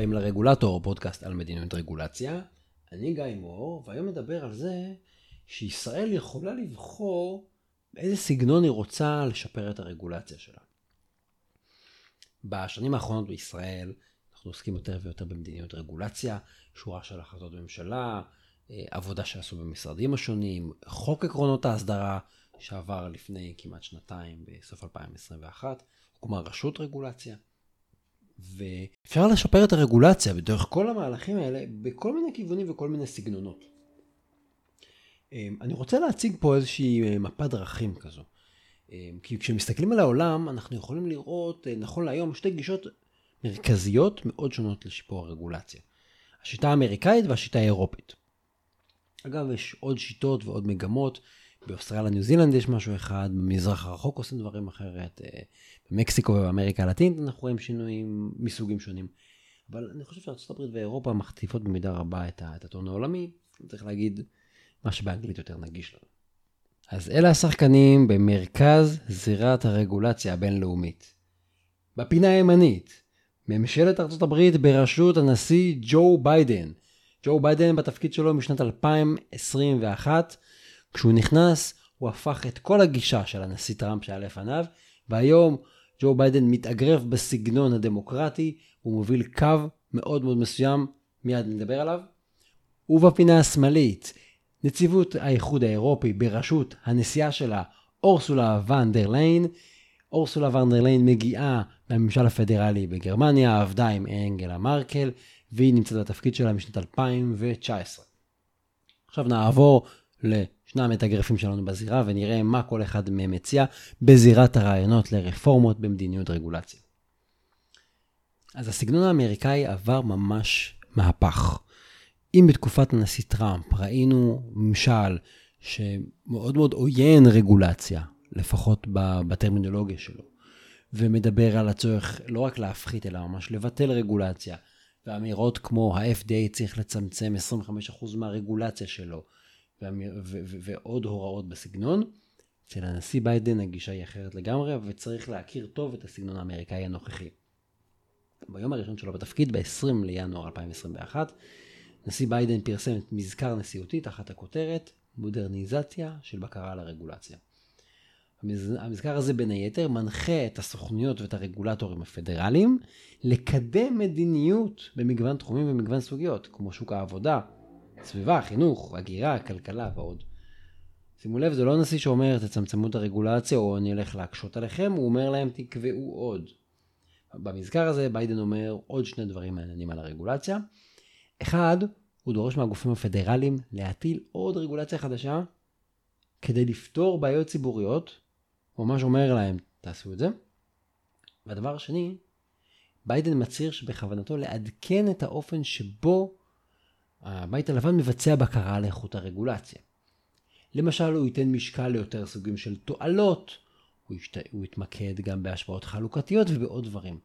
הבאים לרגולטור, פודקאסט על מדיניות רגולציה. אני גיא מור, והיום נדבר על זה שישראל יכולה לבחור באיזה סגנון היא רוצה לשפר את הרגולציה שלה. בשנים האחרונות בישראל אנחנו עוסקים יותר ויותר במדיניות רגולציה, שורה של החלטות ממשלה, אה, עבודה שעשו במשרדים השונים, חוק עקרונות ההסדרה שעבר לפני כמעט שנתיים בסוף 2021, הוקמה רשות רגולציה. ואפשר לשפר את הרגולציה בדרך כל המהלכים האלה בכל מיני כיוונים וכל מיני סגנונות. אמ, אני רוצה להציג פה איזושהי אה, מפת דרכים כזו. אמ, כי כשמסתכלים על העולם, אנחנו יכולים לראות, אה, נכון להיום, שתי גישות מרכזיות מאוד שונות לשיפור הרגולציה. השיטה האמריקאית והשיטה האירופית. אגב, יש עוד שיטות ועוד מגמות. באוסטרליה, ניו זילנד יש משהו אחד, במזרח הרחוק עושים דברים אחרת, אה, במקסיקו ובאמריקה הלטינית אנחנו רואים שינויים מסוגים שונים. אבל אני חושב שארצות הברית ואירופה מחטיפות במידה רבה את הטון העולמי, צריך להגיד, מה שבאנגלית יותר נגיש לנו. אז אלה השחקנים במרכז זירת הרגולציה הבינלאומית. בפינה הימנית, ממשלת ארצות הברית בראשות הנשיא ג'ו ביידן. ג'ו ביידן בתפקיד שלו משנת 2021, כשהוא נכנס, הוא הפך את כל הגישה של הנשיא טראמפ שהיה לפניו, והיום ג'ו ביידן מתאגרף בסגנון הדמוקרטי, הוא מוביל קו מאוד מאוד מסוים, מיד נדבר עליו. ובפינה השמאלית, נציבות האיחוד האירופי בראשות הנשיאה שלה, אורסולה ואן ליין. אורסולה ואן ליין מגיעה מהממשל הפדרלי בגרמניה, עבדה עם אנגלה מרקל, והיא נמצאת בתפקיד שלה משנת 2019. עכשיו נעבור לשני המתאגרפים שלנו בזירה ונראה מה כל אחד מהם מציע בזירת הרעיונות לרפורמות במדיניות רגולציה. אז הסגנון האמריקאי עבר ממש מהפך. אם בתקופת הנשיא טראמפ ראינו ממשל שמאוד מאוד עוין רגולציה, לפחות בטרמינולוגיה שלו, ומדבר על הצורך לא רק להפחית, אלא ממש לבטל רגולציה, ואמירות כמו ה-FDA צריך לצמצם 25% מהרגולציה שלו, ועוד הוראות בסגנון. אצל הנשיא ביידן הגישה היא אחרת לגמרי, וצריך להכיר טוב את הסגנון האמריקאי הנוכחי. ביום הראשון שלו בתפקיד, ב-20 לינואר 2021, נשיא ביידן פרסם את מזכר נשיאותי תחת הכותרת מודרניזציה של בקרה על הרגולציה. המזכר הזה בין היתר מנחה את הסוכנויות ואת הרגולטורים הפדרליים לקדם מדיניות במגוון תחומים ומגוון סוגיות, כמו שוק העבודה, סביבה, חינוך, הגירה, כלכלה ועוד. שימו לב, זה לא נשיא שאומר תצמצמו את הרגולציה או אני אלך להקשות עליכם, הוא אומר להם תקבעו עוד. במזכר הזה ביידן אומר עוד שני דברים מעניינים על הרגולציה. אחד, הוא דורש מהגופים הפדרליים להטיל עוד רגולציה חדשה כדי לפתור בעיות ציבוריות, הוא ממש אומר להם, תעשו את זה. והדבר השני, ביידן מצהיר שבכוונתו לעדכן את האופן שבו הבית הלבן מבצע בקרה על איכות הרגולציה. למשל, הוא ייתן משקל ליותר סוגים של תועלות, הוא, ישת... הוא יתמקד גם בהשפעות חלוקתיות ובעוד דברים.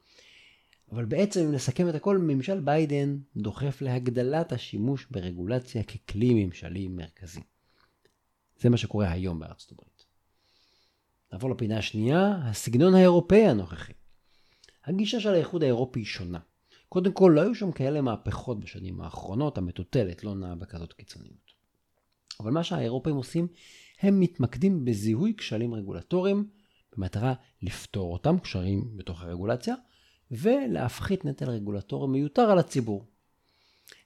אבל בעצם, אם נסכם את הכל, ממשל ביידן דוחף להגדלת השימוש ברגולציה ככלי ממשלי מרכזי. זה מה שקורה היום בארצות הברית. נעבור לפינה השנייה, הסגנון האירופאי הנוכחי. הגישה של האיחוד האירופי היא שונה. קודם כל, לא היו שם כאלה מהפכות בשנים האחרונות, המטוטלת לא נעה בכזאת קיצוניות. אבל מה שהאירופאים עושים, הם מתמקדים בזיהוי כשלים רגולטוריים, במטרה לפתור אותם, קשרים בתוך הרגולציה, ולהפחית נטל רגולטורי מיותר על הציבור.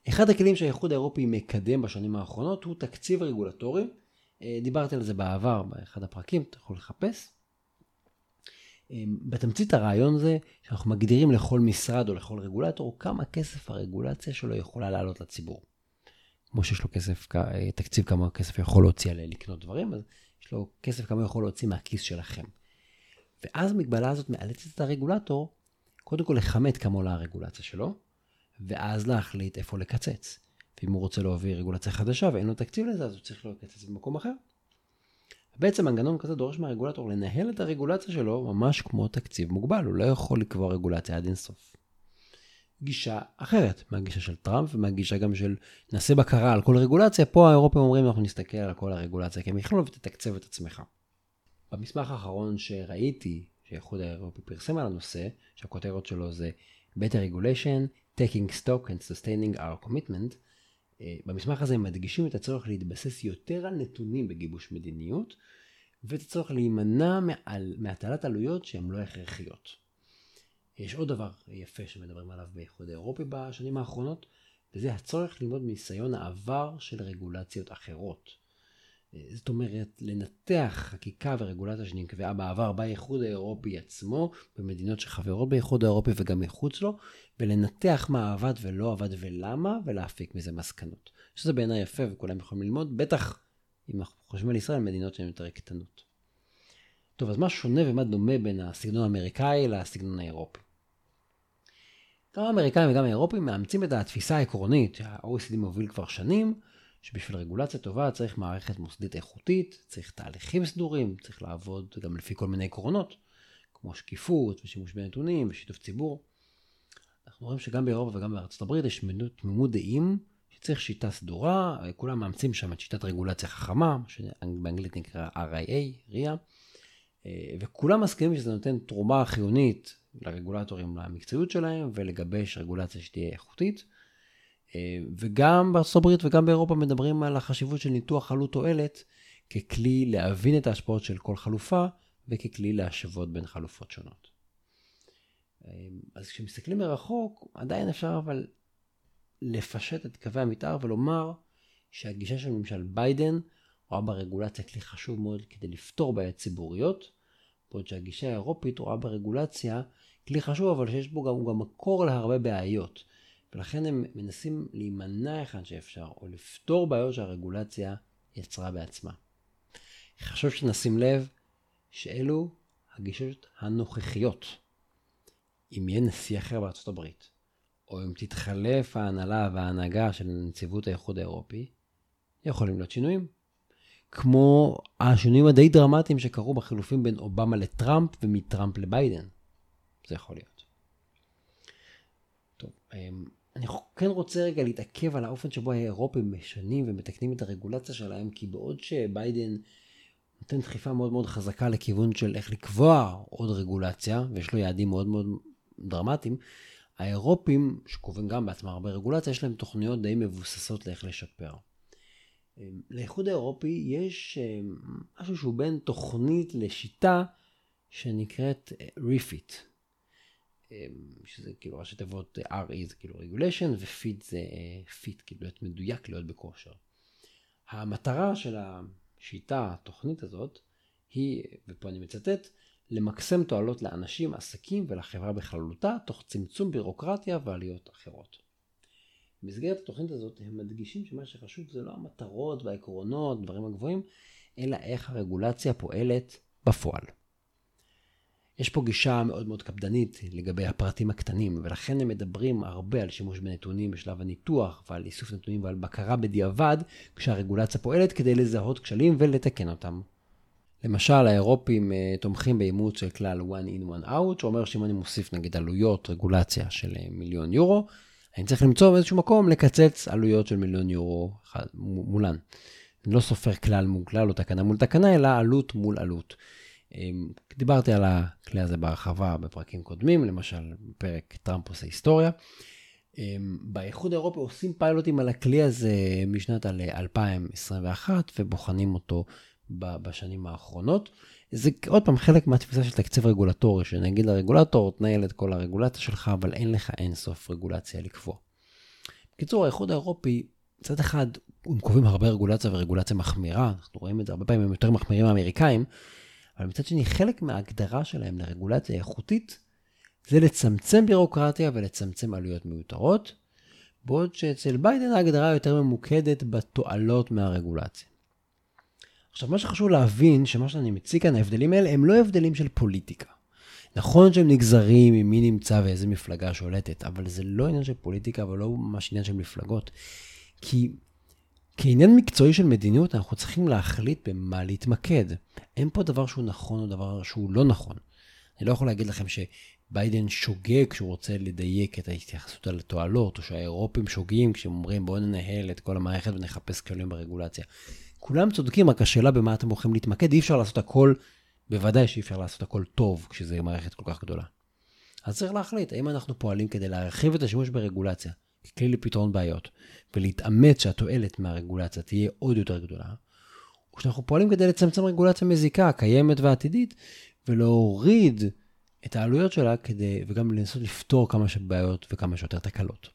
אחד הכלים שהאיחוד האירופי מקדם בשנים האחרונות הוא תקציב רגולטורי. אה, דיברתי על זה בעבר באחד הפרקים, אתה יכול לחפש. אמ, בתמצית הרעיון זה שאנחנו מגדירים לכל משרד או לכל רגולטור כמה כסף הרגולציה שלו יכולה לעלות לציבור. כמו שיש לו כסף, אה, תקציב כמה כסף יכול להוציא עליה לקנות דברים, אז יש לו כסף כמה יכול להוציא מהכיס שלכם. ואז המגבלה הזאת מאלצת את הרגולטור, קודם כל לכמת כמה עולה הרגולציה שלו, ואז להחליט איפה לקצץ. ואם הוא רוצה להוביל רגולציה חדשה ואין לו תקציב לזה, אז הוא צריך לקצץ במקום אחר. בעצם מנגנון כזה דורש מהרגולטור לנהל את הרגולציה שלו ממש כמו תקציב מוגבל, הוא לא יכול לקבוע רגולציה עד אינסוף. גישה אחרת מהגישה של טראמפ ומהגישה גם של נעשה בקרה על כל רגולציה, פה האירופים אומרים אנחנו נסתכל על כל הרגולציה כמכלול ותתקצב את עצמך. במסמך האחרון שראיתי שהאיחוד האירופי פרסם על הנושא, שהכותרת שלו זה Better Regulation, Taking Stock and Sustaining Our Commitment. אה, במסמך הזה הם מדגישים את הצורך להתבסס יותר על נתונים בגיבוש מדיניות, ואת הצורך להימנע מהטלת עלויות שהן לא הכרחיות. יש עוד דבר יפה שמדברים עליו באיחוד האירופי בשנים האחרונות, וזה הצורך ללמוד מניסיון העבר של רגולציות אחרות. זאת אומרת, לנתח חקיקה ורגולציה שנקבעה בעבר באיחוד האירופי עצמו, במדינות שחברות באיחוד האירופי וגם מחוץ לו, ולנתח מה עבד ולא עבד ולמה, ולהפיק מזה מסקנות. שזה בעיניי יפה וכולם יכולים ללמוד, בטח אם אנחנו חושבים על ישראל, מדינות שהן יותר קטנות. טוב, אז מה שונה ומה דומה בין הסגנון האמריקאי לסגנון האירופי? גם האמריקאים וגם האירופים מאמצים את התפיסה העקרונית שה-OECD מוביל כבר שנים, שבשביל רגולציה טובה צריך מערכת מוסדית איכותית, צריך תהליכים סדורים, צריך לעבוד גם לפי כל מיני עקרונות, כמו שקיפות ושימוש בנתונים ושיתוף ציבור. אנחנו רואים שגם באירופה וגם בארצות הברית יש תמימות דעים שצריך שיטה סדורה, כולם מאמצים שם את שיטת רגולציה חכמה, שבאנגלית נקרא RIA, RIA, וכולם מסכימים שזה נותן תרומה חיונית לרגולטורים למקצועיות שלהם ולגבש רגולציה שתהיה איכותית. אה, וגם בארצות הברית וגם באירופה מדברים על החשיבות של ניתוח עלות תועלת ככלי להבין את ההשפעות של כל חלופה וככלי להשוות בין חלופות שונות. אה, אז כשמסתכלים מרחוק, עדיין אפשר אבל לפשט את קווי המתאר ולומר שהגישה של ממשל ביידן רואה ברגולציה כלי חשוב מאוד כדי לפתור בעיות ציבוריות, בעוד שהגישה האירופית רואה ברגולציה כלי חשוב אבל שיש בו גם, גם מקור להרבה בעיות. ולכן הם מנסים להימנע היכן שאפשר, או לפתור בעיות שהרגולציה יצרה בעצמה. חשוב שנשים לב שאלו הגישות הנוכחיות. אם יהיה נשיא אחר בארצות הברית, או אם תתחלף ההנהלה וההנהגה של נציבות האיחוד האירופי, יכולים להיות שינויים. כמו השינויים הדי דרמטיים שקרו בחילופים בין אובמה לטראמפ ומטראמפ לביידן. זה יכול להיות. טוב, אמ, אני כן רוצה רגע להתעכב על האופן שבו האירופים משנים ומתקנים את הרגולציה שלהם, כי בעוד שביידן נותן דחיפה מאוד מאוד חזקה לכיוון של איך לקבוע עוד רגולציה, ויש לו יעדים מאוד מאוד דרמטיים, האירופים, שקובעים גם בעצמם הרבה רגולציה, יש להם תוכניות די מבוססות לאיך לשפר. לאיחוד האירופי יש אה, משהו שהוא בין תוכנית לשיטה שנקראת אה, refit. אמ, שזה כאילו ראשי תיבות אה, RE זה כאילו regulation ו-fit זה fit, כאילו להיות מדויק, להיות בכושר. המטרה של השיטה, התוכנית הזאת, היא, ופה אני מצטט, למקסם תועלות לאנשים, עסקים ולחברה בכללותה, תוך צמצום בירוקרטיה ועליות אחרות. במסגרת התוכנית הזאת הם מדגישים שמה שחשוב זה לא המטרות והעקרונות, דברים הגבוהים, אלא איך הרגולציה פועלת בפועל. יש פה גישה מאוד מאוד קפדנית לגבי הפרטים הקטנים, ולכן הם מדברים הרבה על שימוש בנתונים בשלב הניתוח, ועל איסוף נתונים ועל בקרה בדיעבד, כשהרגולציה פועלת כדי לזהות כשלים ולתקן אותם. למשל, האירופים uh, תומכים באימוץ של כלל one in one out, שאומר שאם אני מוסיף נגיד עלויות רגולציה של uh, מיליון יורו, אני צריך למצוא באיזשהו מקום לקצץ עלויות של מיליון יורו מולן. אני לא סופר כלל מול כלל או תקנה מול תקנה, אלא עלות מול עלות. דיברתי על הכלי הזה בהרחבה בפרקים קודמים, למשל בפרק טראמפ עושה היסטוריה. אמ, באיחוד האירופי עושים פיילוטים על הכלי הזה משנת 2021 ובוחנים אותו בשנים האחרונות. זה עוד פעם חלק מהתפיסה של תקציב רגולטורי, שנגיד לרגולטור, תנהל את כל הרגולציה שלך, אבל אין לך אין סוף רגולציה לקבוע. בקיצור, האיחוד האירופי, מצד אחד, הם קובעים הרבה רגולציה ורגולציה מחמירה, אנחנו רואים את זה הרבה פעמים, הם יותר מחמירים מהאמריקאים, אבל מצד שני, חלק מההגדרה שלהם לרגולציה איכותית, זה לצמצם בירוקרטיה ולצמצם עלויות מיותרות, בעוד שאצל ביידן ההגדרה יותר ממוקדת בתועלות מהרגולציה. עכשיו, מה שחשוב להבין, שמה שאני מציג כאן, ההבדלים האלה הם לא הבדלים של פוליטיקה. נכון שהם נגזרים ממי נמצא ואיזה מפלגה שולטת, אבל זה לא עניין של פוליטיקה ולא ממש עניין של מפלגות. כי כעניין מקצועי של מדיניות, אנחנו צריכים להחליט במה להתמקד. אין פה דבר שהוא נכון או דבר שהוא לא נכון. אני לא יכול להגיד לכם שביידן שוגה כשהוא רוצה לדייק את ההתייחסות על התועלות, או שהאירופים שוגים כשהם אומרים בואו ננהל את כל המערכת ונחפש כלים ברגולציה. כולם צודקים, רק השאלה במה אתם הולכים להתמקד, אי אפשר לעשות הכל, בוודאי שאי אפשר לעשות הכל טוב כשזה מערכת כל כך גדולה. אז צריך להחליט האם אנחנו פועלים כדי להרחיב את השימוש ברגולציה ככלי לפתרון בעיות, ולהתאמץ שהתועלת מהרגולציה תהיה עוד יותר גדולה, או שאנחנו פועלים כדי לצמצם רגולציה מזיקה, קיימת ועתידית, ולהוריד את העלויות שלה כדי, וגם לנסות לפתור כמה שבעיות וכמה שיותר תקלות.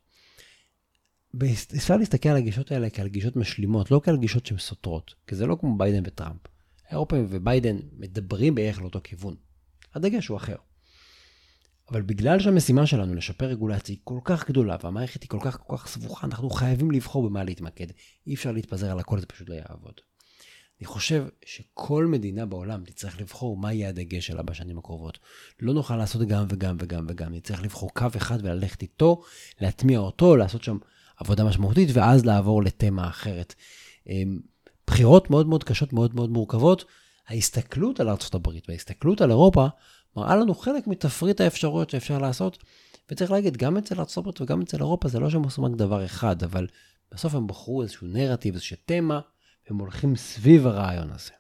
אפשר להסתכל על הגישות האלה כעל גישות משלימות, לא כעל גישות שהן סותרות, כי זה לא כמו ביידן וטראמפ. האירופאים וביידן מדברים בערך לאותו כיוון. הדגש הוא אחר. אבל בגלל שהמשימה שלנו לשפר רגולציה היא כל כך גדולה והמערכת היא כל כך כל כך סבוכה, אנחנו חייבים לבחור במה להתמקד. אי אפשר להתפזר על הכל, זה פשוט לא יעבוד. אני חושב שכל מדינה בעולם תצטרך לבחור מה יהיה הדגש שלה בשנים הקרובות. לא נוכל לעשות גם וגם וגם וגם, נצטרך לבחור קו אחד וללכת איתו, להטמיע אותו, לעשות שם עבודה משמעותית, ואז לעבור לתמה אחרת. אמ, בחירות מאוד מאוד קשות, מאוד מאוד מורכבות. ההסתכלות על ארה"ב וההסתכלות על אירופה מראה לנו חלק מתפריט האפשרויות שאפשר לעשות. וצריך להגיד, גם אצל ארה"ב וגם אצל אירופה זה לא שהם עושים רק דבר אחד, אבל בסוף הם בחרו איזשהו נרטיב, איזושהי תמה, והם הולכים סביב הרעיון הזה.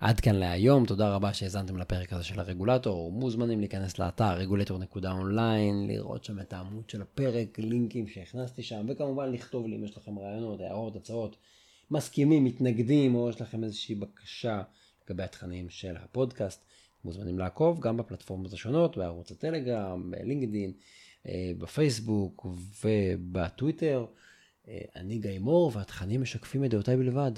עד כאן להיום, תודה רבה שהאזנתם לפרק הזה של הרגולטור. מוזמנים להיכנס לאתר regulator.online, לראות שם את העמוד של הפרק, לינקים שהכנסתי שם, וכמובן לכתוב לי אם יש לכם רעיונות, הערות, הצעות, מסכימים, מתנגדים, או יש לכם איזושהי בקשה לגבי התכנים של הפודקאסט. מוזמנים לעקוב גם בפלטפורמות השונות, בערוץ הטלגרם, בלינקדאין, אה, בפייסבוק ובטוויטר. אה, אני גיא מור, והתכנים משקפים את דעותיי בלבד.